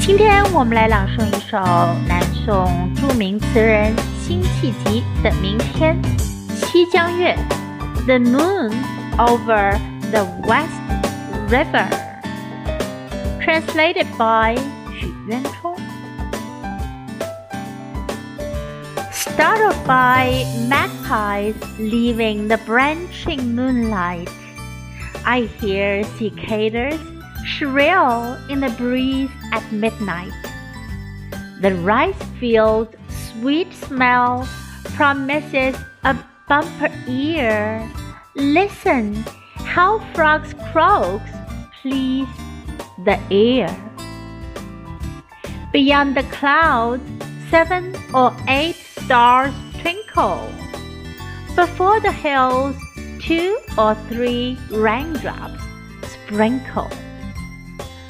今天我们来朗诵一首南宋着名词人辛弃疾的名篇《西江月》（The Moon over the West River）。Translated by 许渊冲。Startled by magpies leaving the branching moonlight, I hear cicadas shrill in the breeze at midnight. The rice field's sweet smell promises a bumper ear. Listen, how frogs croaks please the ear. Beyond the clouds, seven or eight stars twinkle. Before the hills, two or three raindrops sprinkle.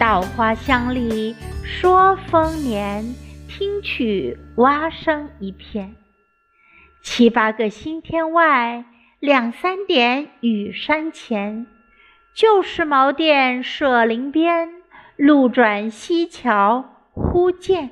稻花香里说丰年，听取蛙声一片。七八个星天外，两三点雨山前。旧时茅店社林边，路转溪桥忽见。